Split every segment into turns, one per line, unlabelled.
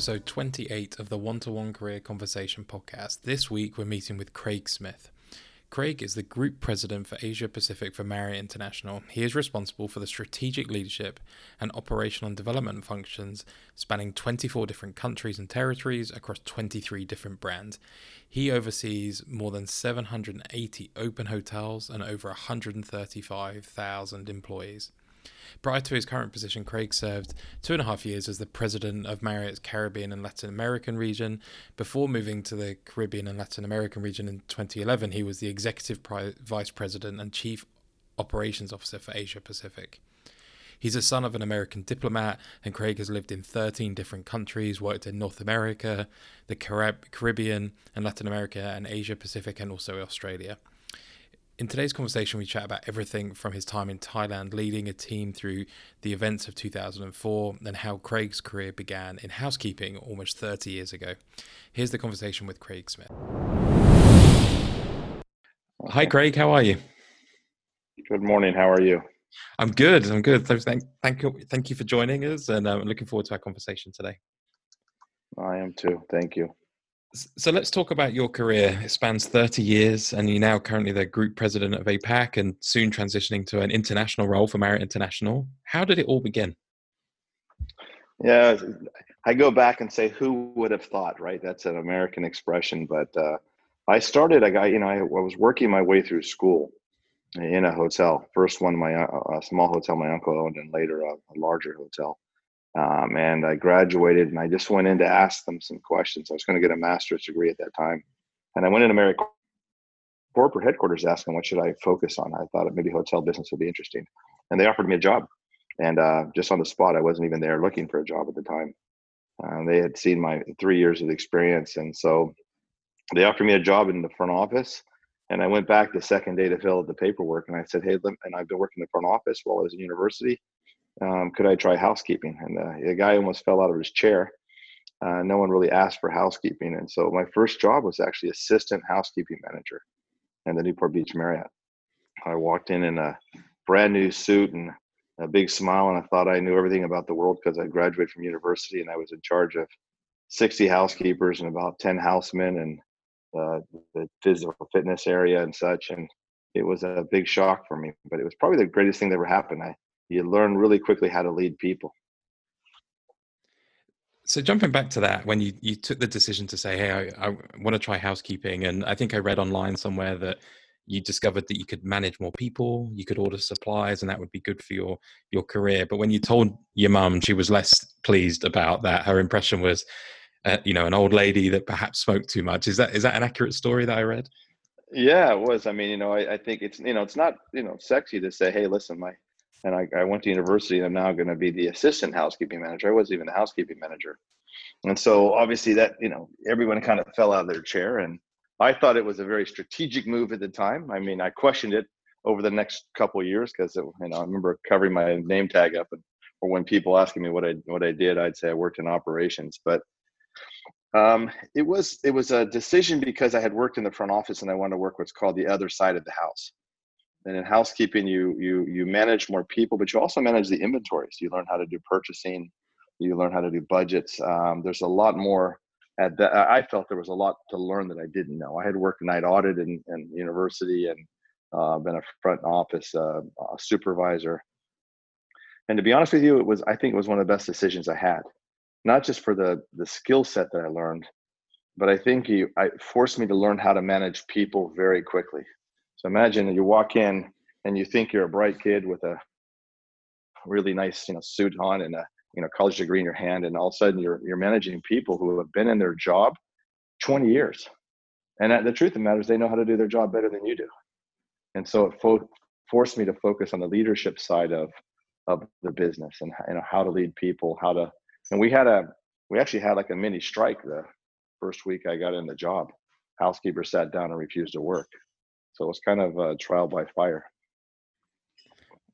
episode 28 of the One to One Career Conversation podcast. This week, we're meeting with Craig Smith. Craig is the Group President for Asia Pacific for Marriott International. He is responsible for the strategic leadership and operational and development functions spanning 24 different countries and territories across 23 different brands. He oversees more than 780 open hotels and over 135,000 employees. Prior to his current position, Craig served two and a half years as the president of Marriott's Caribbean and Latin American region. Before moving to the Caribbean and Latin American region in 2011, he was the executive vice president and chief operations officer for Asia Pacific. He's a son of an American diplomat, and Craig has lived in 13 different countries, worked in North America, the Caribbean, and Latin America, and Asia Pacific, and also Australia. In today's conversation, we chat about everything from his time in Thailand, leading a team through the events of 2004, and how Craig's career began in housekeeping almost 30 years ago. Here's the conversation with Craig Smith. Hi, Craig. How are you?
Good morning. How are you?
I'm good. I'm good. Thank, thank you. Thank you for joining us, and I'm looking forward to our conversation today.
I am too. Thank you.
So let's talk about your career. It spans 30 years, and you're now currently the group president of APAC and soon transitioning to an international role for Marriott International. How did it all begin?
Yeah, I go back and say, who would have thought, right? That's an American expression. But uh, I started, I got, you know, I, I, was working my way through school in a hotel. First one, my uh, a small hotel my uncle owned, and later a, a larger hotel. Um, and I graduated and I just went in to ask them some questions. I was going to get a master's degree at that time. And I went into Marriott corporate headquarters asking what should I focus on. I thought maybe hotel business would be interesting. And they offered me a job. And uh, just on the spot, I wasn't even there looking for a job at the time. Uh, they had seen my three years of experience. And so they offered me a job in the front office. And I went back the second day to fill out the paperwork. And I said, Hey, and I've been working in the front office while I was in university um, could I try housekeeping? And uh, the guy almost fell out of his chair. Uh, no one really asked for housekeeping. And so my first job was actually assistant housekeeping manager in the Newport Beach Marriott. I walked in in a brand new suit and a big smile, and I thought I knew everything about the world because I graduated from university and I was in charge of 60 housekeepers and about 10 housemen and uh, the physical fitness area and such. And it was a big shock for me, but it was probably the greatest thing that ever happened. I you learn really quickly how to lead people.
So jumping back to that, when you, you took the decision to say, "Hey, I, I want to try housekeeping," and I think I read online somewhere that you discovered that you could manage more people, you could order supplies, and that would be good for your your career. But when you told your mum, she was less pleased about that. Her impression was, uh, you know, an old lady that perhaps smoked too much. Is that is that an accurate story that I read?
Yeah, it was. I mean, you know, I, I think it's you know, it's not you know sexy to say, "Hey, listen, my and I, I went to university and I'm now going to be the assistant housekeeping manager. I wasn't even the housekeeping manager. And so obviously that, you know, everyone kind of fell out of their chair and I thought it was a very strategic move at the time. I mean, I questioned it over the next couple years because you know I remember covering my name tag up and or when people asking me what I what I did, I'd say I worked in operations. But um, it was it was a decision because I had worked in the front office and I wanted to work what's called the other side of the house and in housekeeping you you you manage more people but you also manage the inventories. You learn how to do purchasing you learn how to do budgets. Um, there's a lot more at the, i felt there was a lot to learn that i didn't know. I had worked night audit in, in university and uh, been a front office uh, supervisor. And to be honest with you it was i think it was one of the best decisions i had. Not just for the the skill set that i learned but i think you I forced me to learn how to manage people very quickly so imagine you walk in and you think you're a bright kid with a really nice, you know, suit on and a you know college degree in your hand, and all of a sudden you're you're managing people who have been in their job 20 years. And the truth of the matter is, they know how to do their job better than you do. And so it fo- forced me to focus on the leadership side of of the business and you know how to lead people, how to. And we had a we actually had like a mini strike the first week I got in the job. Housekeeper sat down and refused to work. So it was kind of a trial by fire.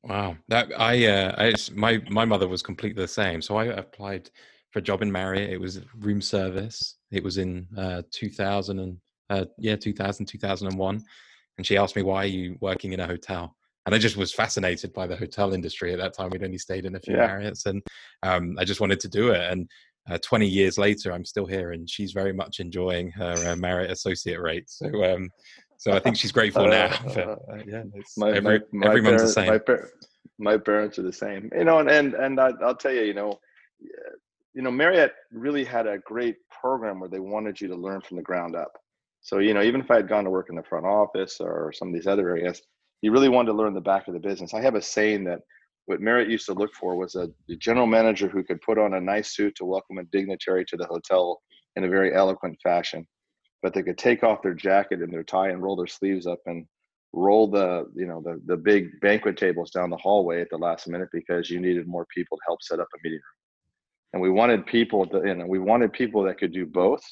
Wow, that I, uh, I my my mother was completely the same. So I applied for a job in Marriott. It was room service. It was in uh, 2000 and uh, yeah, 2000 2001, and she asked me why are you working in a hotel, and I just was fascinated by the hotel industry at that time. We'd only stayed in a few yeah. Marriotts, and um, I just wanted to do it. And uh, 20 years later, I'm still here, and she's very much enjoying her uh, Marriott associate rate. So, um, so I think she's grateful uh, now. But, uh, yeah,
my, every, my, my everyone's parents, the same. My, par- my, parents are the same. You know, and and, and I, I'll tell you, you know, you know, Marriott really had a great program where they wanted you to learn from the ground up. So, you know, even if I had gone to work in the front office or some of these other areas, you really wanted to learn the back of the business. I have a saying that what Marriott used to look for was a, a general manager who could put on a nice suit to welcome a dignitary to the hotel in a very eloquent fashion, but they could take off their jacket and their tie and roll their sleeves up and roll the you know the the big banquet tables down the hallway at the last minute because you needed more people to help set up a meeting room. And we wanted people to, you know, we wanted people that could do both.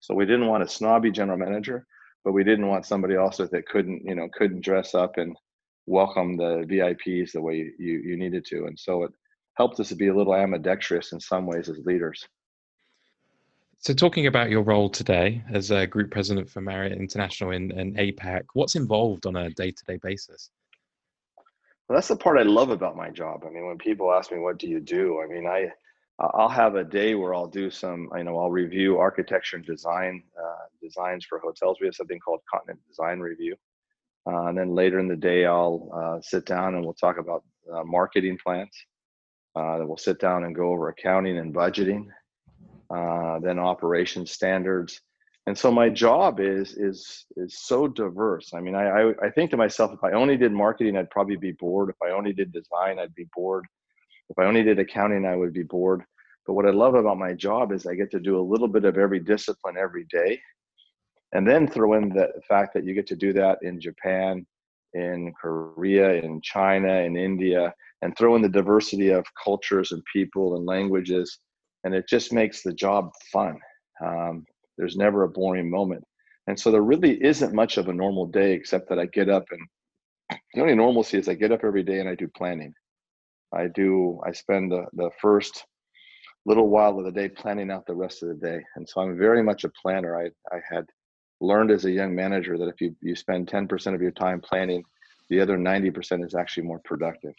So we didn't want a snobby general manager, but we didn't want somebody also that couldn't, you know, couldn't dress up and welcome the VIPs the way you, you needed to. And so it helped us to be a little ambidextrous in some ways as leaders.
So, talking about your role today as a group president for Marriott International in, in APAC, what's involved on a day to day basis?
Well, that's the part I love about my job. I mean, when people ask me, what do you do? I mean, I, I'll have a day where I'll do some, you know, I'll review architecture and design uh, designs for hotels. We have something called Continent Design Review. Uh, and then later in the day, I'll uh, sit down and we'll talk about uh, marketing plans. Uh, we'll sit down and go over accounting and budgeting, uh, then operation standards. And so my job is is is so diverse. I mean, I, I, I think to myself, if I only did marketing, I'd probably be bored. If I only did design, I'd be bored. If I only did accounting, I would be bored. But what I love about my job is I get to do a little bit of every discipline every day and then throw in the fact that you get to do that in Japan, in Korea, in China, in India, and throw in the diversity of cultures and people and languages, and it just makes the job fun. Um, there's never a boring moment, and so there really isn't much of a normal day except that I get up and the only normalcy is I get up every day and I do planning. I do. I spend the the first little while of the day planning out the rest of the day, and so I'm very much a planner. I I had learned as a young manager that if you, you spend 10% of your time planning, the other 90% is actually more productive.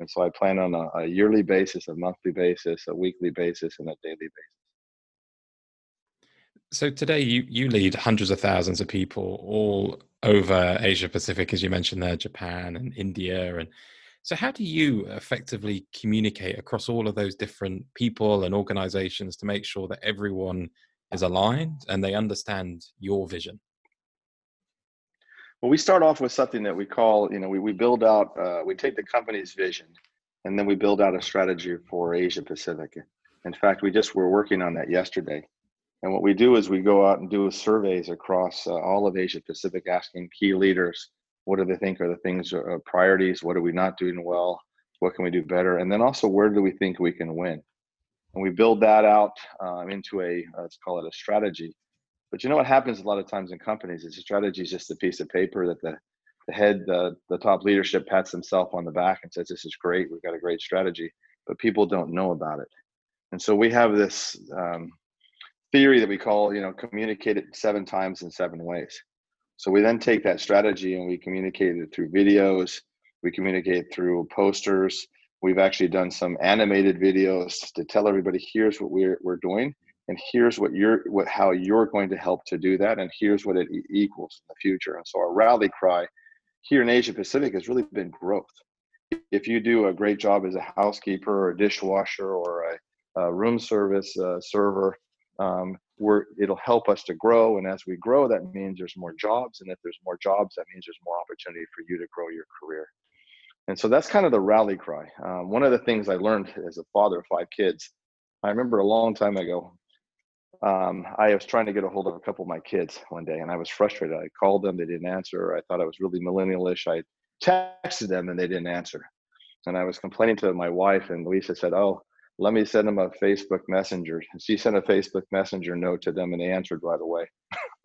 And so I plan on a, a, yearly basis, a monthly basis, a weekly basis, and a daily basis.
So today you, you lead hundreds of thousands of people all over Asia Pacific, as you mentioned there, Japan and India. And so how do you effectively communicate across all of those different people and organizations to make sure that everyone is aligned and they understand your vision?
Well, we start off with something that we call, you know, we, we build out, uh, we take the company's vision and then we build out a strategy for Asia Pacific. In fact, we just were working on that yesterday. And what we do is we go out and do surveys across uh, all of Asia Pacific, asking key leaders, what do they think are the things, uh, priorities? What are we not doing well? What can we do better? And then also, where do we think we can win? and we build that out um, into a uh, let's call it a strategy. But you know what happens a lot of times in companies is a strategy is just a piece of paper that the the head, the the top leadership pats himself on the back and says, "This is great. We've got a great strategy," but people don't know about it. And so we have this um, theory that we call, you know, communicate it seven times in seven ways. So we then take that strategy and we communicate it through videos, we communicate through posters, We've actually done some animated videos to tell everybody here's what we're, we're doing and here's what you're what how you're going to help to do that and here's what it equals in the future. And so our rally cry here in asia pacific has really been growth. If you do a great job as a housekeeper or a dishwasher or a, a room service uh, server um, we're, it'll help us to grow and as we grow that means there's more jobs and if there's more jobs that means there's more opportunity for you to grow your career. And so that's kind of the rally cry. Um, one of the things I learned as a father of five kids, I remember a long time ago, um, I was trying to get a hold of a couple of my kids one day and I was frustrated. I called them, they didn't answer. I thought I was really millennialish. I texted them and they didn't answer. And I was complaining to my wife, and Lisa said, Oh, let me send them a Facebook Messenger. And she sent a Facebook Messenger note to them and they answered right away.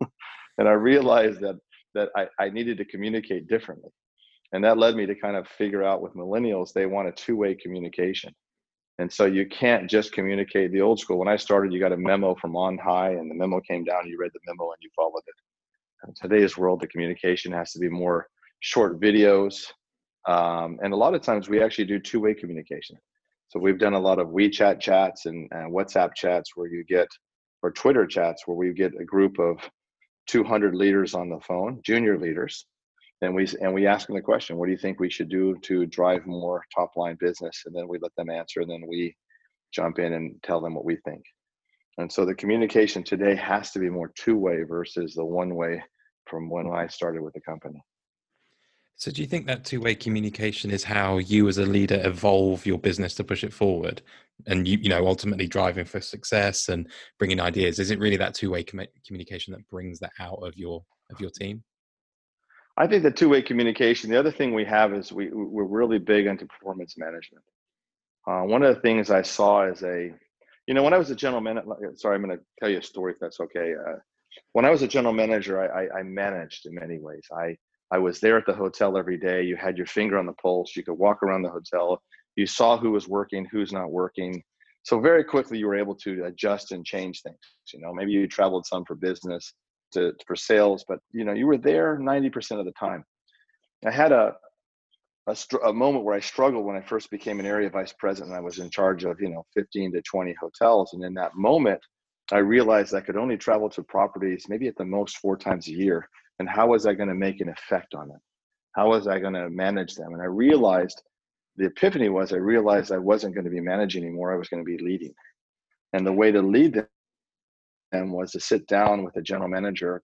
and I realized that that I, I needed to communicate differently and that led me to kind of figure out with millennials they want a two-way communication and so you can't just communicate the old school. When i started you got a memo from on high and the memo came down you read the memo and you followed it. In today's world the communication has to be more short videos um, and a lot of times we actually do two-way communication. So we've done a lot of WeChat chats and, and WhatsApp chats where you get, or Twitter chats where we get a group of 200 leaders on the phone, junior leaders, and we and we ask them the question, "What do you think we should do to drive more top line business?" And then we let them answer, and then we jump in and tell them what we think. And so the communication today has to be more two way versus the one way from when I started with the company.
So, do you think that two way communication is how you, as a leader, evolve your business to push it forward, and you, you know, ultimately driving for success and bringing ideas? Is it really that two way com- communication that brings that out of your of your team?
I think the two way communication. The other thing we have is we we're really big into performance management. Uh, one of the things I saw as a, you know, when I was a general manager. Sorry, I'm going to tell you a story if that's okay. Uh, when I was a general manager, I, I, I managed in many ways. I I was there at the hotel every day. You had your finger on the pulse. You could walk around the hotel. You saw who was working, who's not working. So very quickly, you were able to adjust and change things. You know, maybe you traveled some for business, to for sales, but you know, you were there 90% of the time. I had a a, a, moment where I struggled when I first became an area vice president. I was in charge of you know 15 to 20 hotels, and in that moment, I realized I could only travel to properties maybe at the most four times a year and how was I going to make an effect on them? How was I going to manage them? And I realized the epiphany was I realized I wasn't going to be managing anymore. I was going to be leading. And the way to lead was to sit down with a general manager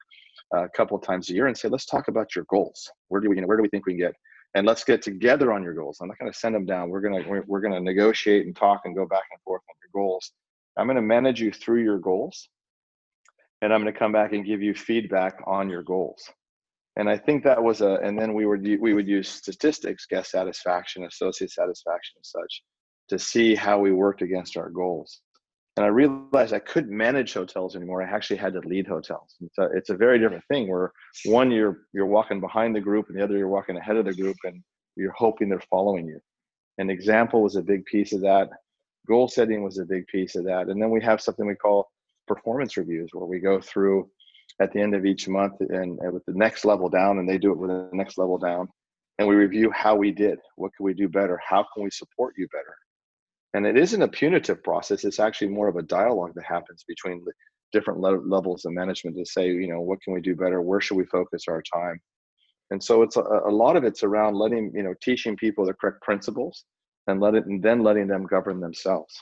uh, a couple times a year and say, let's talk about your goals. Where do we, you know, where do we think we can get? And let's get together on your goals. I'm not going to send them down. We're going to, we're, we're going to negotiate and talk and go back and forth on your goals. I'm going to manage you through your goals and I'm going to come back and give you feedback on your goals. And I think that was a, and then we would we would use statistics, guest satisfaction, associate satisfaction, and such, to see how we worked against our goals. And I realized I couldn't manage hotels anymore. I actually had to lead hotels. It's a, it's a very different thing. Where one you're you're walking behind the group, and the other you're walking ahead of the group, and you're hoping they're following you. An example was a big piece of that. Goal setting was a big piece of that. And then we have something we call performance reviews where we go through at the end of each month and, and, with the next level down and they do it with the next level down and we review how we did what can we do better how can we support you better and it isn't a punitive process it's actually more of a dialogue that happens between different le- levels of management to say you know what can we do better where should we focus our time and so it's a, a lot of it's around letting you know teaching people the correct principles and let it and then letting them govern themselves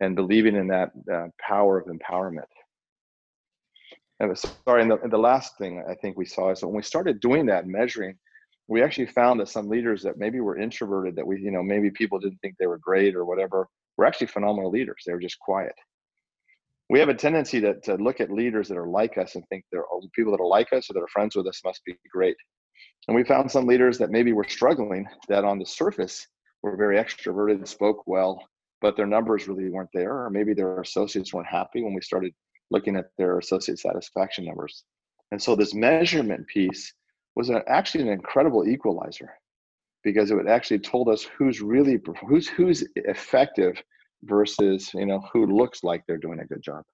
and believing in that uh, power of empowerment. And sorry, and the, and the last thing I think we saw is when we started doing that measuring, we actually found that some leaders that maybe were introverted, that we, you know, maybe people didn't think they were great or whatever, were actually phenomenal leaders. They were just quiet. We have a tendency to, to look at leaders that are like us and think they're oh, people that are like us or that are friends with us must be great. And we found some leaders that maybe were struggling that on the surface were very extroverted, spoke well, but their numbers really weren't there, or maybe their associates weren't happy when we started looking at their associate satisfaction numbers. And so this measurement piece was actually an incredible equalizer because it actually told us who's really who's who's effective versus you know who looks like they're doing a good job.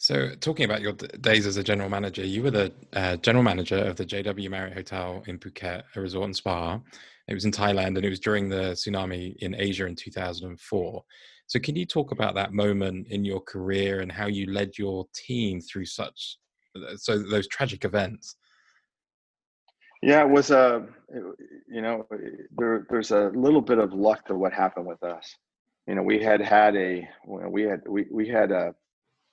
So, talking about your days as a general manager, you were the uh, general manager of the JW Marriott Hotel in Phuket, a resort and spa. It was in Thailand, and it was during the tsunami in Asia in 2004. So, can you talk about that moment in your career and how you led your team through such uh, so those tragic events?
Yeah, it was a, uh, you know, there, there's a little bit of luck to what happened with us. You know, we had had a, we had, we, we had a,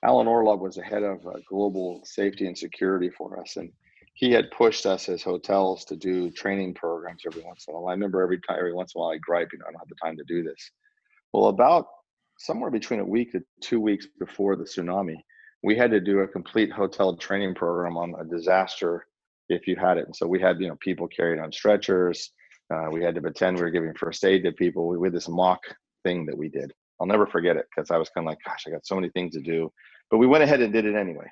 Alan Orlob was the head of uh, global safety and security for us, and he had pushed us as hotels to do training programs every once in a while. I remember every time, every once in a while, I gripe, you know, I don't have the time to do this. Well, about somewhere between a week to two weeks before the tsunami, we had to do a complete hotel training program on a disaster if you had it. And so we had, you know, people carried on stretchers. Uh, we had to pretend we were giving first aid to people. We had this mock thing that we did. I'll never forget it because I was kind of like, gosh, I got so many things to do. But we went ahead and did it anyway.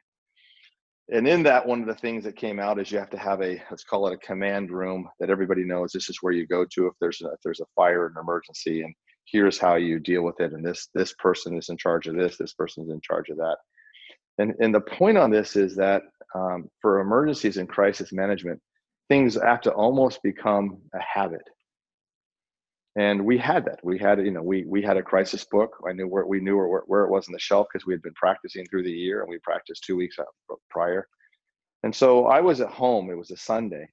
And in that, one of the things that came out is you have to have a let's call it a command room that everybody knows this is where you go to if there's a, if there's a fire an emergency, and here's how you deal with it. And this this person is in charge of this, this person's in charge of that. And and the point on this is that um, for emergencies and crisis management, things have to almost become a habit and we had that. We had, you know, we we had a crisis book. I knew where we knew where where it was on the shelf because we had been practicing through the year, and we practiced two weeks prior. And so I was at home. It was a Sunday,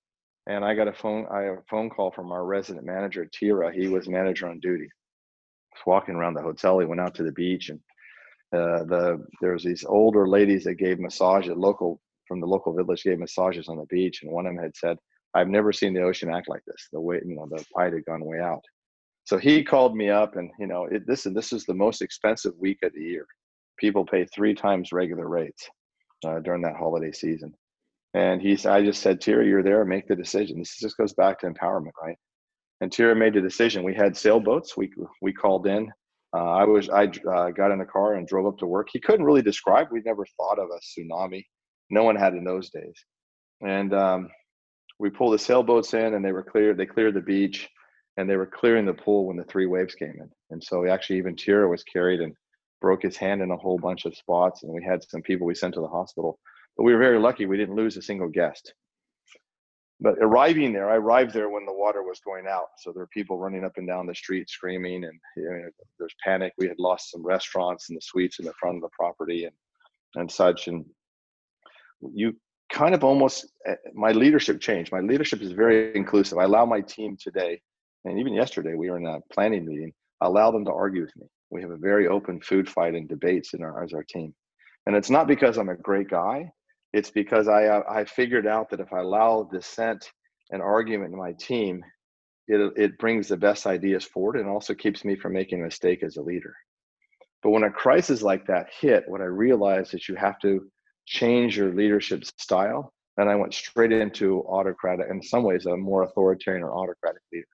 and I got a phone. I a phone call from our resident manager, Tira. He was manager on duty. I was walking around the hotel. He went out to the beach, and uh, the there was these older ladies that gave massage at Local from the local village gave massages on the beach, and one of them had said, "I've never seen the ocean act like this. The way you know the tide had gone way out." So he called me up, and you know, it, this this is the most expensive week of the year. People pay three times regular rates uh, during that holiday season. And he I just said, Tira, you're there, make the decision. This just goes back to empowerment, right? And Tira made the decision. We had sailboats. We we called in. Uh, I was I uh, got in the car and drove up to work. He couldn't really describe. We'd never thought of a tsunami. No one had in those days. And um, we pulled the sailboats in, and they were cleared. They cleared the beach and they were clearing the pool when the three waves came in. And so actually even Tira was carried and broke his hand in a whole bunch of spots. And we had some people we sent to the hospital. But we were very lucky we didn't lose a single guest. But arriving there, I arrived there when the water was going out. So there were people running up and down the street screaming, and you know, there's panic. We had lost some restaurants and the suites in the front of the property and and such. And you kind of almost eh, my leadership changed. My leadership is very inclusive. I allow my team today and even yesterday we were in a planning meeting allow them to argue with me we have a very open food fight and debates in our as our team and it's not because i'm a great guy it's because i uh, i figured out that if i allow dissent and argument in my team it it brings the best ideas forward and also keeps me from making a mistake as a leader but when a crisis like that hit what i realized is you have to change your leadership style and i went straight into autocratic in some ways a more authoritarian or autocratic leader.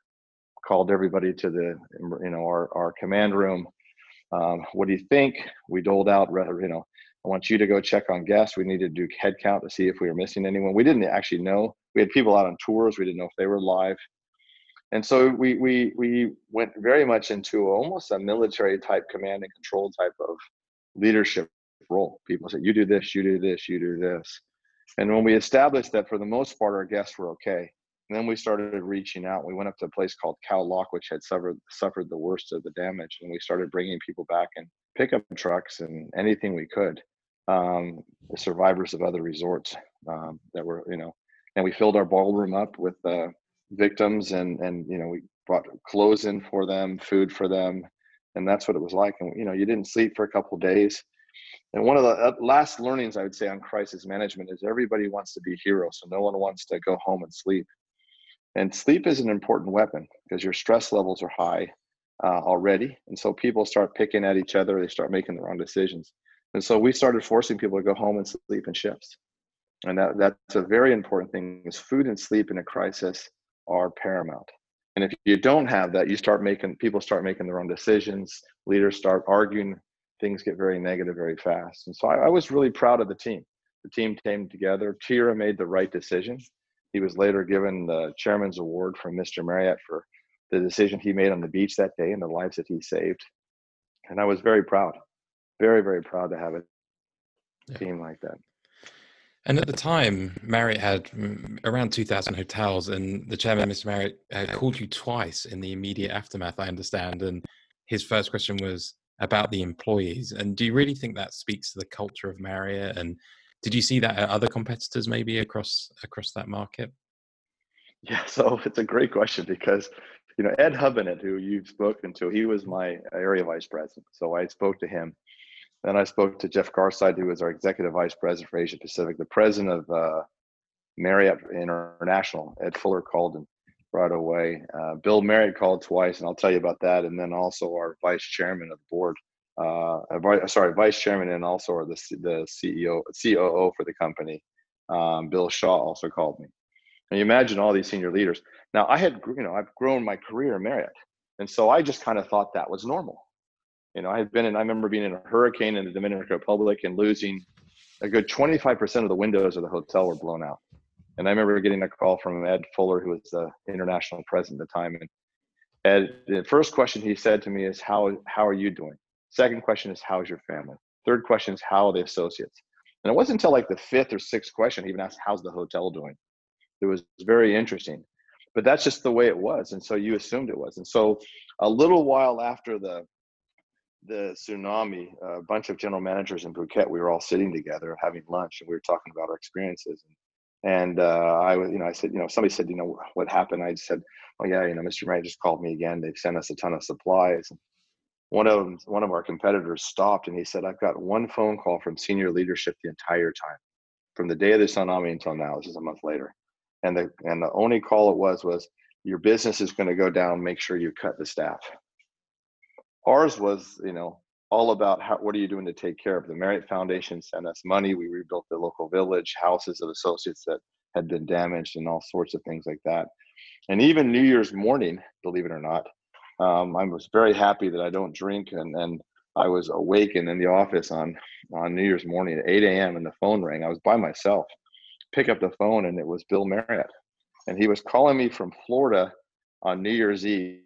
Called everybody to the you know our, our command room. Um, what do you think? We doled out you know i want you to go check on guests. We needed to do head count to see if we were missing anyone. We didn't actually know. We had people out on tours. We didn't know if they were live. And so we we we went very much into almost a military type command and control type of leadership role people said you do this you do this you do this and when we established that for the most part our guests were okay and then we started reaching out. We went up to a place called Khao Lak, which had suffered suffered the worst of the damage, and we started bringing people back in pickup trucks and anything we could. Um, the survivors of other resorts um, that were, you know, and we filled our ballroom up with uh, victims, and and you know we brought clothes in for them, food for them, and that's what it was like. And you know, you didn't sleep for a couple days. And one of the uh, last learnings I would say on crisis management is everybody wants to be a hero, so no one wants to go home and sleep. And sleep is an important weapon because your stress levels are high uh, already. And so people start picking at each other, they start making the wrong decisions. And so we started forcing people to go home and sleep in shifts. And that, that's a very important thing is food and sleep in a crisis are paramount. And if you don't have that, you start making people start making their own decisions, leaders start arguing, things get very negative very fast. And so I, I was really proud of the team. The team came together. Tira made the right decision. He was later given the chairman's award from Mr. Marriott for the decision he made on the beach that day and the lives that he saved. And I was very proud, very, very proud to have a yeah. team like that.
And at the time, Marriott had mm, around 2,000 hotels, and the chairman, Mr. Marriott, called you twice in the immediate aftermath, I understand. And his first question was about the employees. And do you really think that speaks to the culture of Marriott and did you see that at other competitors maybe across across that market?
Yeah, so it's a great question because you know Ed Hubinett, who you've spoken to, he was my area vice president. So I spoke to him. Then I spoke to Jeff Garside, who was our executive vice president for Asia Pacific, the president of uh, Marriott International. Ed Fuller called and right away. Uh, Bill Marriott called twice, and I'll tell you about that. And then also our vice chairman of the board, uh, sorry, vice chairman and also the the CEO COO for the company, um, Bill Shaw also called me. And you imagine all these senior leaders. Now I had you know I've grown my career in Marriott, and so I just kind of thought that was normal. You know, I had been in. I remember being in a hurricane in the Dominican Republic and losing a good 25% of the windows of the hotel were blown out. And I remember getting a call from Ed Fuller, who was the international president at the time. And Ed, the first question he said to me is, "How how are you doing?" Second question is, how's your family? Third question is, how are the associates? And it wasn't until like the fifth or sixth question he even asked, how's the hotel doing? It was very interesting. but that's just the way it was and so you assumed it was and so a little while after the the tsunami a bunch of general managers in Phuket we were all sitting together having lunch and we were talking about our experiences and, and uh, I you know I said you know somebody said you know what happened? I said oh yeah you know Mr. Ray just called me again. They've sent us a ton of supplies. One of them, one of our competitors stopped and he said I've got one phone call from senior leadership the entire time from the day of the tsunami until now this is a month later. And the and the only call it was was your business is going to go down. Make sure you cut the staff. Ours was you know all about how, what are you doing to take care of the marriott foundation sent us money we rebuilt the local village houses of associates that had been damaged and all sorts of things like that. And even new year's morning believe it or not um, i was very happy that i don't drink and and i was awakened in the office on on new year's morning at 8 a.m and the phone rang. I was by myself. Pick up the phone and it was Bill Marriott. And he was calling me from Florida on New Year's Eve,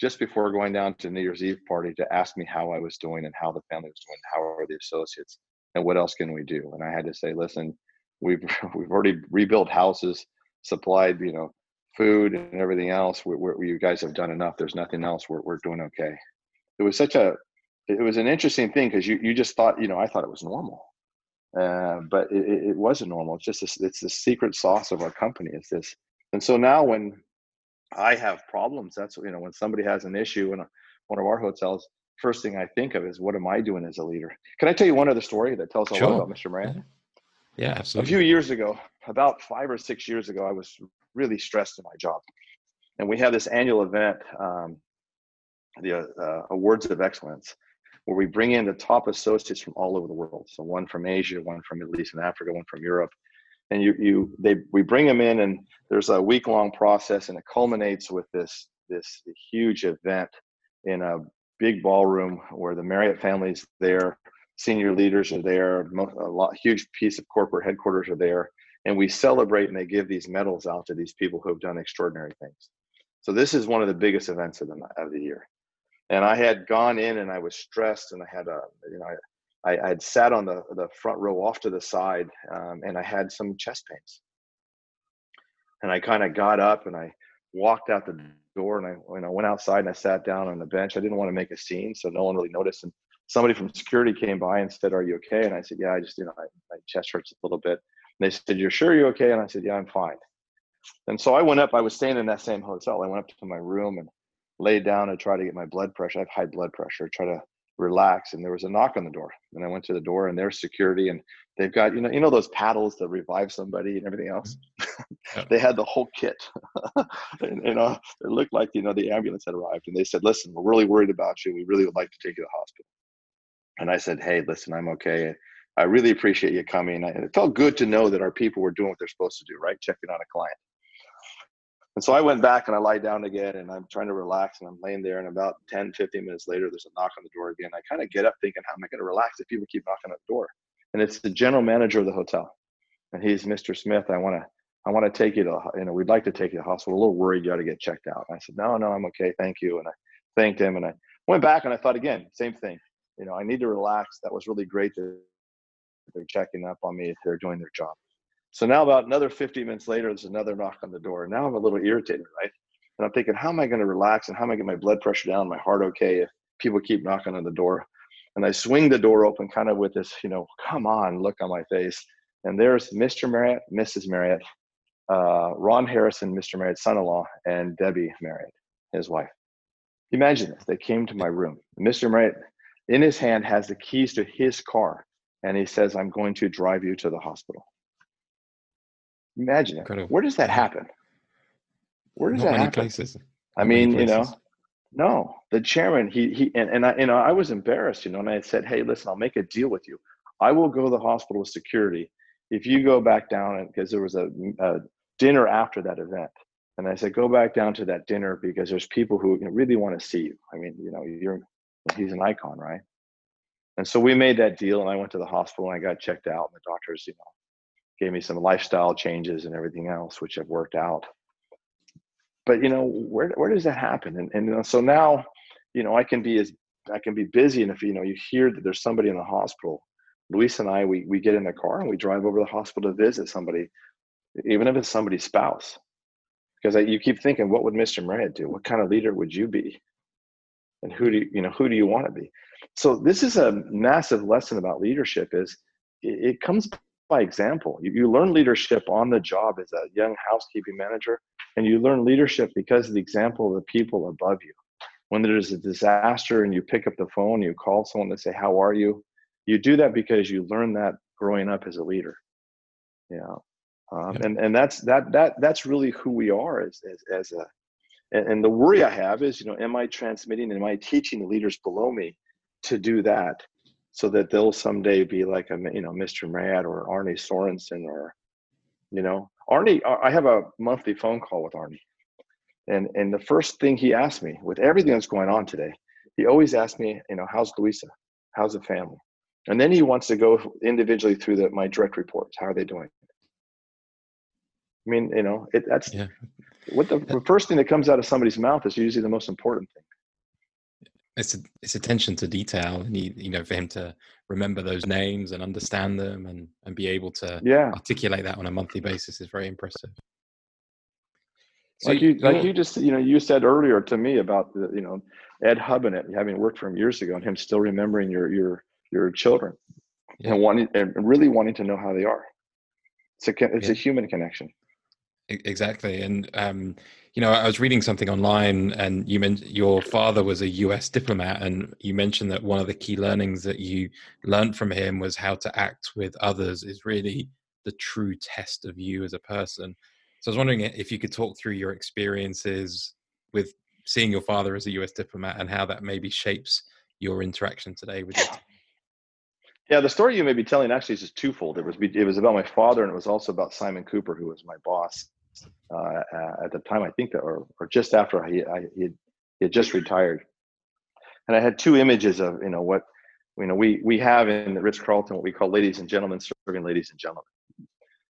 just before going down to New Year's Eve party to ask me how I was doing and how the family was doing, how are the associates, and what else can we do? And I had to say, listen, we've we've already rebuilt houses, supplied, you know, food and everything else. we we you guys have done enough. There's nothing else. We're we're doing okay. It was such a it was an interesting thing because you you just thought, you know, I thought it was normal uh, but it, it, wasn't normal. It's just a, it's the secret sauce of our company. Is this, and so now when I have problems, that's you know when somebody has an issue in a, one of our hotels, first thing I think of is what am I doing as a leader? Can I tell you one other story that tells a sure. lot about Mr. Moran?
Yeah, absolutely.
A few years ago, about five or six years ago, I was really stressed in my job, and we had this annual event, um, the uh, Awards of Excellence where we bring in the top associates from all over the world. So one from Asia, one from Middle East and Africa, one from Europe. And you, you, they, we bring them in, and there's a week-long process, and it culminates with this, this huge event in a big ballroom where the Marriott family's there, senior leaders are there, a lot, huge piece of corporate headquarters are there, and we celebrate and they give these medals out to these people who have done extraordinary things. So this is one of the biggest events of the of the year and I had gone in and I was stressed and I had a you know I, I had sat on the the front row off to the side um, and I had some chest pains. And I kind of got up and I walked out the door and I you know went outside and I sat down on the bench. I didn't want to make a scene so no one really noticed. And somebody from security came by and said are you okay? And I said yeah I just you know I, my chest hurts a little bit. And they said you're sure you're okay? And I said yeah I'm fine. And so I went up I was staying in that same hotel. I went up to my room and lay down and try to get my blood pressure. I have high blood pressure. Try to relax, and there was a knock on the door. And I went to the door, and there's security, and they've got you know you know those paddles that revive somebody and everything else. Mm-hmm. they had the whole kit. and, you know, it looked like you know the ambulance had arrived, and they said, "Listen, we're really worried about you. We really would like to take you to the hospital." And I said, "Hey, listen, I'm okay." I really appreciate you coming. And it felt good to know that our people were doing what they're supposed to do, right? Checking on a client. And so I went back and I lie down again and I'm trying to relax and I'm laying there. And about 10, 15 minutes later, there's a knock on the door again. I kind of get up thinking, how am I going to relax if people keep knocking at the door? And it's the general manager of the hotel. And he's Mr. Smith. I want to, I want to take you to, you know, we'd like to take you to the hospital. A little worried you got to get checked out. And I said, no, no, I'm okay. Thank you. And I thanked him and I went back and I thought again, same thing. You know, I need to relax. That was really great that they're checking up on me if they're doing their job. So now about another 50 minutes later, there's another knock on the door. Now I'm a little irritated, right? And I'm thinking, how am I going to relax and how am I going to get my blood pressure down, my heart okay if people keep knocking on the door? And I swing the door open kind of with this, you know, come on, look on my face. And there's Mr. Marriott, Mrs. Marriott, uh, Ron Harrison, Mr. Marriott's son-in-law, and Debbie Marriott, his wife. Imagine this. They came to my room. Mr. Marriott, in his hand, has the keys to his car. And he says, I'm going to drive you to the hospital. Imagine it. Where does that happen? Where does Not that many happen?
places.
I mean, you know, no. The chairman, he he, and, and I, you know, I was embarrassed, you know, and I said, hey, listen, I'll make a deal with you. I will go to the hospital with security if you go back down, and because there was a, a dinner after that event. And I said, go back down to that dinner because there's people who really want to see you. I mean, you know, you're he's an icon, right? And so we made that deal, and I went to the hospital and I got checked out. And the doctors, you know, gave me some lifestyle changes and everything else, which have worked out. But you know, where where does that happen? And and so now, you know, I can be as I can be busy, and if you know you hear that there's somebody in the hospital, Luis and I we we get in the car and we drive over to the hospital to visit somebody, even if it's somebody's spouse. because I, you keep thinking, what would Mr. Marriott do? What kind of leader would you be? And who do you, you know, who do you want to be? So this is a massive lesson about leadership is it, it comes by example. You, you learn leadership on the job as a young housekeeping manager, and you learn leadership because of the example of the people above you. When there's a disaster and you pick up the phone, you call someone to say, How are you? You do that because you learn that growing up as a leader. Yeah. Um, yeah. and, and that's that that that's really who we are as as, as a and, and the worry I have is, you know, am I transmitting, am I teaching the leaders below me to do that so that they'll someday be like a you know Mr. Mad or Arne Sorenson or you know Arne. I have a monthly phone call with Arne, and and the first thing he asked me with everything that's going on today, he always asks me, you know, how's Louisa, how's the family, and then he wants to go individually through the my direct reports. How are they doing? I mean, you know, it, that's yeah. what the, the first thing that comes out of somebody's mouth is usually the most important thing
it's a, it's attention to detail. And he, you know for him to remember those names and understand them and and be able to
yeah.
articulate that on a monthly basis is very impressive.
So like you like you just you know you said earlier to me about the you know ed hubbanet having worked for him years ago and him still remembering your your your children yeah. and wanting and really wanting to know how they are. It's a it's yeah. a human connection
exactly and um you know, I was reading something online, and you mentioned your father was a U.S. diplomat, and you mentioned that one of the key learnings that you learned from him was how to act with others is really the true test of you as a person. So I was wondering if you could talk through your experiences with seeing your father as a U.S. diplomat and how that maybe shapes your interaction today with it.
Yeah, the story you may be telling actually is just twofold. It was it was about my father, and it was also about Simon Cooper, who was my boss uh, at the time, I think, or, or just after he, I, he, had, he had just retired. And I had two images of, you know, what, you know, we, we have in the Ritz Carlton what we call ladies and gentlemen serving ladies and gentlemen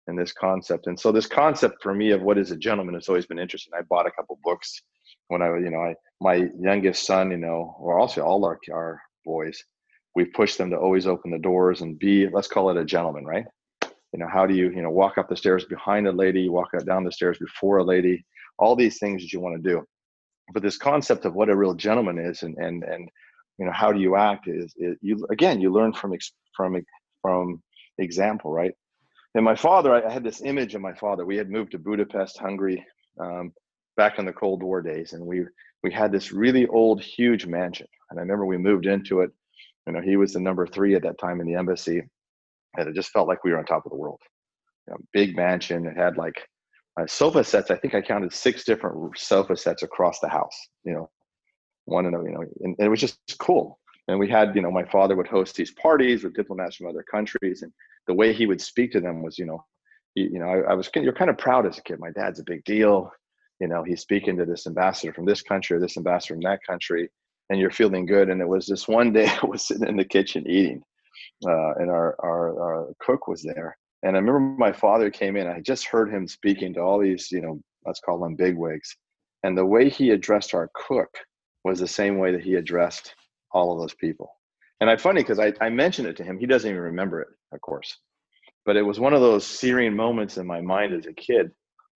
and this concept. And so this concept for me of what is a gentleman has always been interesting. I bought a couple books when I, you know, I, my youngest son, you know, or also all our, our boys, we push them to always open the doors and be, let's call it a gentleman, right? You know how do you you know walk up the stairs behind a lady walk down the stairs before a lady all these things that you want to do. But this concept of what a real gentleman is and and and you know how do you act is, is you again you learn from from from example right? And my father I, had this image of my father. We had moved to budapest hungary um, back in the cold war days and we we had this really old huge mansion. And i remember we moved into it. You know he was the number three at that time in the embassy and it just felt like we were on top of the world. You know, big mansion. It had like uh, sofa sets. I think I counted six different sofa sets across the house. You know, one and you know, and, and it was just cool. And we had, you know, my father would host these parties with diplomats from other countries, and the way he would speak to them was, you know, you know, I, I was you're kind of proud as a kid. My dad's a big deal. You know, he's speaking to this ambassador from this country or this ambassador from that country, and you're feeling good. And it was this one day I was sitting in the kitchen eating, uh, and our, our, our cook was there. And I remember my father came in. I just heard him speaking to all these, you know, let's call them bigwigs, and the way he addressed our cook was the same way that he addressed all of those people. And I funny because I, I mentioned it to him. He doesn't even remember it, of course. But it was one of those searing moments in my mind as a kid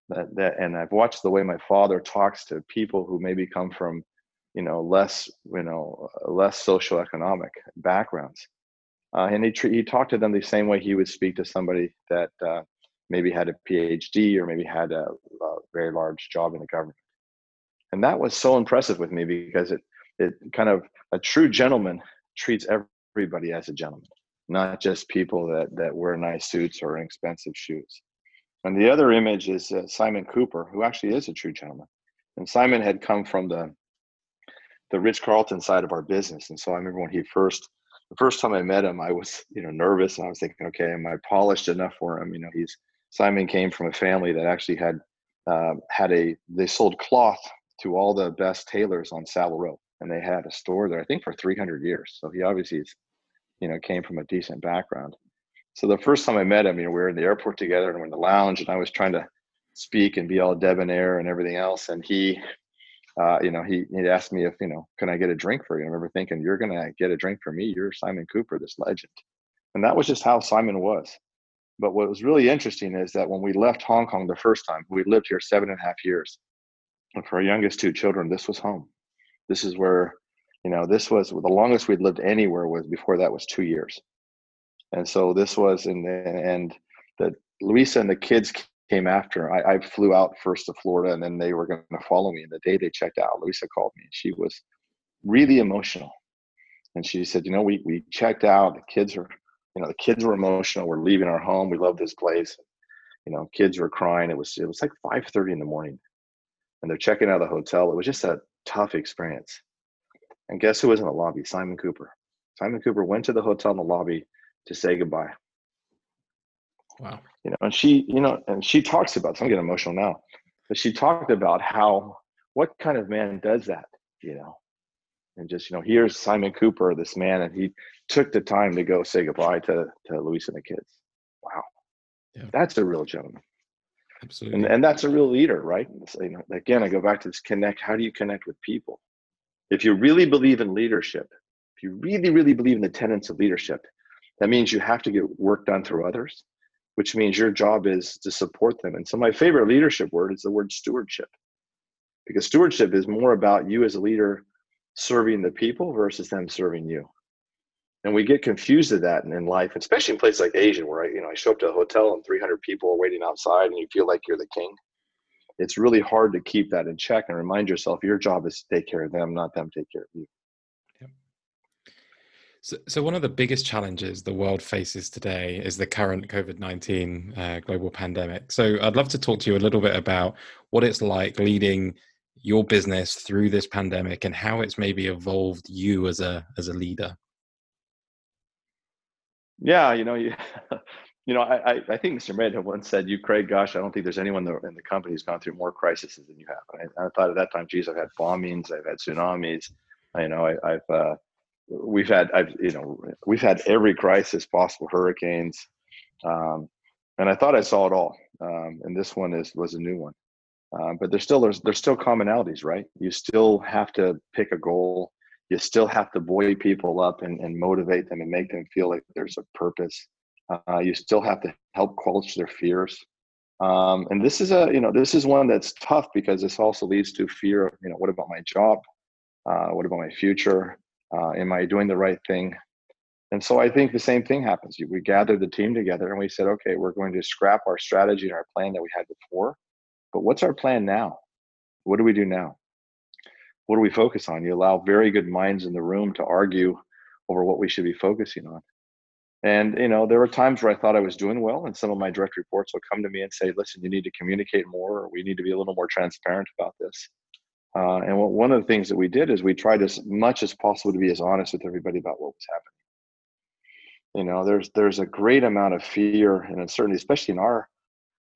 that, that and I've watched the way my father talks to people who maybe come from, you know, less, you know, less socioeconomic backgrounds uh, and he he talked to them the same way he would speak to somebody that uh, maybe had a PhD or maybe had a, a, very large job in the government. And that was so impressive with me because it it kind of a true gentleman treats everybody as a gentleman, not just people that that wear nice suits or expensive shoes. And the other image is uh, Simon Cooper, who actually is a true gentleman. And Simon had come from the the Ritz Carlton side of our business, and so I remember when he first the first time I met him, I was, you know, nervous and I was thinking, okay, am I polished enough for him? You know, he's Simon came from a family that actually had um, had a they sold cloth to all the best tailors on Savile Row, and they had a store there, I think, for 300 years. So he obviously, is, you know, came from a decent background. So the first time I met him, you know, we were in the airport together and we're in the lounge, and I was trying to speak and be all debonair and everything else, and he uh, you know, he he asked me if you know, can I get a drink for you? I remember thinking, you're gonna get a drink for me. You're Simon Cooper, this legend, and that was just how Simon was. but what was really interesting is that when we left Hong Kong the first time, we lived here seven and a half years. And for our youngest two children, this was home. This is where, you know, this was the longest we'd lived anywhere was before that was two years. And so this was, and and the Louisa and the kids came after. I, I flew out first to Florida, and then they were going to follow me. And the day they checked out, Louisa called me. She was really emotional, and she said, "You know, we we checked out. The kids are you know the kids were emotional. We're leaving our home. We love this place. You know kids were crying. It was it was like 5.30 in the morning. And they're checking out of the hotel. It was just a tough experience. And guess who was in the lobby? Simon cooper. Simon cooper went to the hotel in the lobby to say goodbye
wow.
You know and she you know and she talks about so i'm getting emotional now but she talked about how what kind of man does that you know? And just you know here's simon cooper this man and he took the time to go say goodbye to to luis and the kids. Wow. Yeah. that's a real gentleman.
Absolutely.
and, and that's a real leader right? So, you know, again i go back to this connect how do you connect with people? If you really believe in leadership if you really really believe in the tenets of leadership that means you have to get work done through others which means your job is to support them and so my favorite leadership word is the word stewardship because stewardship is more about you as a leader serving the people versus them serving you. And we get confused at that in, in life, especially in places like Asia, where I, you know, I show up to a hotel and 300 people are waiting outside, and you feel like you're the king. It's really hard to keep that in check and remind yourself your job is to take care of them, not them take care of you.
So, so one of the biggest challenges the world faces today is the current COVID 19 uh, global pandemic. So, I'd love to talk to you a little bit about what it's like leading your business through this pandemic and how it's maybe evolved you as a as a leader.
Yeah you know you, you know I, I think mr Med once said you craig gosh i don't think there's anyone in the company who's gone through more crises than you have. And I, I, thought at that time geez i've had bombings i've had tsunamis. You know I, have uh, we've had i've you know we've had every crisis possible hurricanes um, and i thought i saw it all um, and this one is was a new one uh, but there's still there's there's still commonalities, right? You still have to pick a goal. You still have to buoy people up and, and motivate them and make them feel like there's a purpose. Uh, you still have to help quench their fears. Um, and this is a you know this is one that's tough because this also leads to fear of you know what about my job? Uh, what about my future? Uh, am I doing the right thing? And so I think the same thing happens. We gathered the team together and we said, okay, we're going to scrap our strategy and our plan that we had before but what's our plan now? What do we do now? What do we focus on? You allow very good minds in the room to argue over what we should be focusing on. And you know, there were times where I thought I was doing well, and some of my direct reports will come to me and say, "Listen, you need to communicate more, or we need to be a little more transparent about this." Uh, and what, one of the things that we did is we tried as much as possible to be as honest with everybody about what was happening. You know, there's there's a great amount of fear and uncertainty, especially in our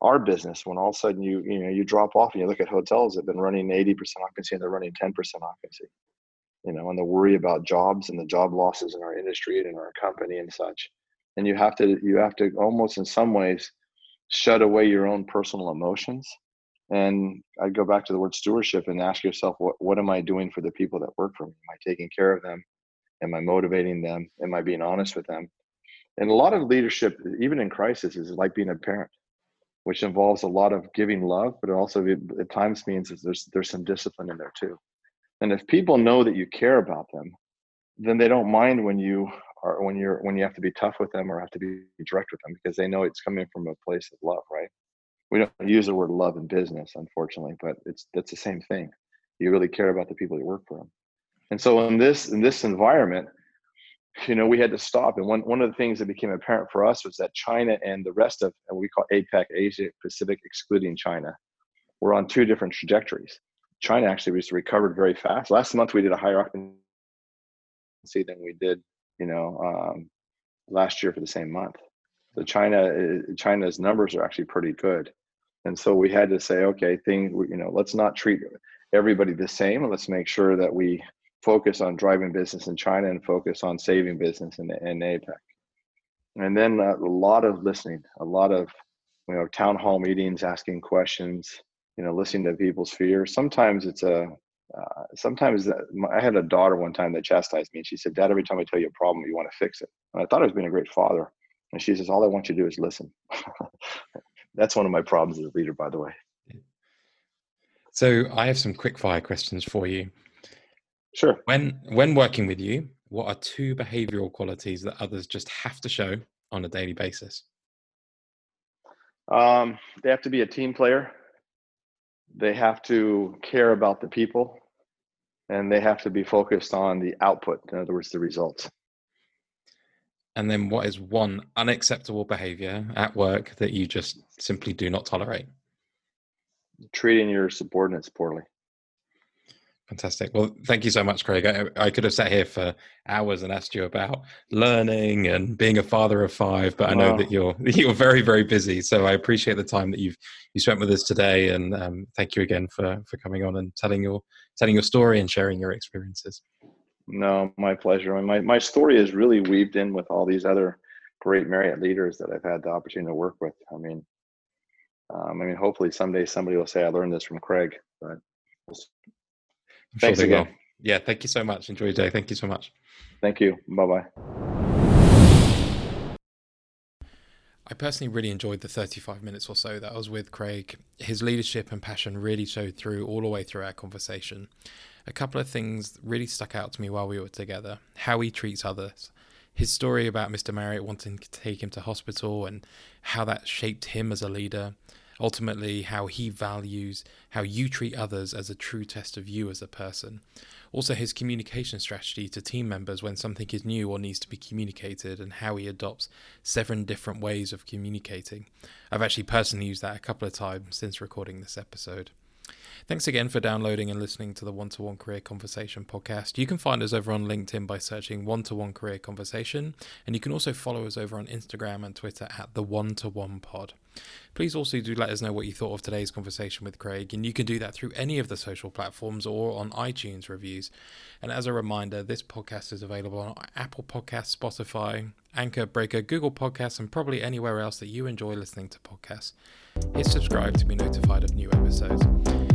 our business when all of a sudden you you know you drop off and you look at hotels that have been running 80% occupancy and they're running 10% occupancy you know and the worry about jobs and the job losses in our industry and in our company and such and you have to you have to almost in some ways shut away your own personal emotions and i go back to the word stewardship and ask yourself what, what am i doing for the people that work for me am i taking care of them am i motivating them am i being honest with them and a lot of leadership even in crisis is like being a parent which involves a lot of giving love, but it also at times means that there's there's some discipline in there too. And if people know that you care about them, then they don't mind when you are when you're when you have to be tough with them or have to be direct with them because they know it's coming from a place of love, right? We don't use the word love in business, unfortunately, but it's that's the same thing. You really care about the people you work for. And so in this in this environment, you know, we had to stop. And one, one of the things that became apparent for us was that China and the rest of what we call APEC, Asia Pacific, excluding China, were on two different trajectories. China actually was recovered very fast. Last month we did a higher occupancy than we did, you know, um, last year for the same month. So China, uh, China's numbers are actually pretty good, and so we had to say, okay, thing, you know, let's not treat everybody the same. Let's make sure that we focus on driving business in China and focus on saving business in, in APEC. And then uh, a lot of listening, a lot of you know town hall meetings, asking questions, you know, listening to people's fears. Sometimes it's a uh, sometimes I had a daughter one time that chastised me, and she said, "Dad, every time I tell you a problem, you want to fix it." And I thought I was being a great father, And she says, all I want you to do is listen. That's one of my problems as a leader, by the way.
So I have some quick fire questions for you.
Sure.
When when working with you, what are two behavioral qualities that others just have to show on a daily basis?
Um, they have to be a team player. They have to care about the people, and they have to be focused on the output. In other words, the results.
And then, what is one unacceptable behavior at work that you just simply do not tolerate?
Treating your subordinates poorly.
Fantastic. Well, thank you so much, Craig. I, I, could have sat here for hours and asked you about learning and being a father of five, but I know wow. that you're you're very very busy. So I appreciate the time that you've you spent with us today, and um, thank you again for for coming on and telling your telling your story and sharing your experiences.
No, my pleasure. my my story is really weaved in with all these other great Marriott leaders that I've had the opportunity to work with. I mean, um, I mean, hopefully someday somebody will say I learned this from Craig, but
Thanks sure again. Will. Yeah, thank you so much. Enjoy your day. Thank you so much.
Thank you. Bye bye.
I personally really enjoyed the 35 minutes or so that I was with Craig. His leadership and passion really showed through all the way through our conversation. A couple of things really stuck out to me while we were together how he treats others, his story about Mr. Marriott wanting to take him to hospital, and how that shaped him as a leader, ultimately how he values how you treat others as a true test of you as a person. Also, his communication strategy to team members when something is new or needs to be communicated, and how he adopts seven different ways of communicating. I've actually personally used that a couple of times since recording this episode. Thanks again for downloading and listening to the One to One Career Conversation podcast. You can find us over on LinkedIn by searching One to One Career Conversation, and you can also follow us over on Instagram and Twitter at the One to One Pod. Please also do let us know what you thought of today's conversation with Craig, and you can do that through any of the social platforms or on iTunes reviews. And as a reminder, this podcast is available on Apple Podcasts, Spotify, Anchor, Breaker, Google Podcasts, and probably anywhere else that you enjoy listening to podcasts. Hit subscribe to be notified of new episodes.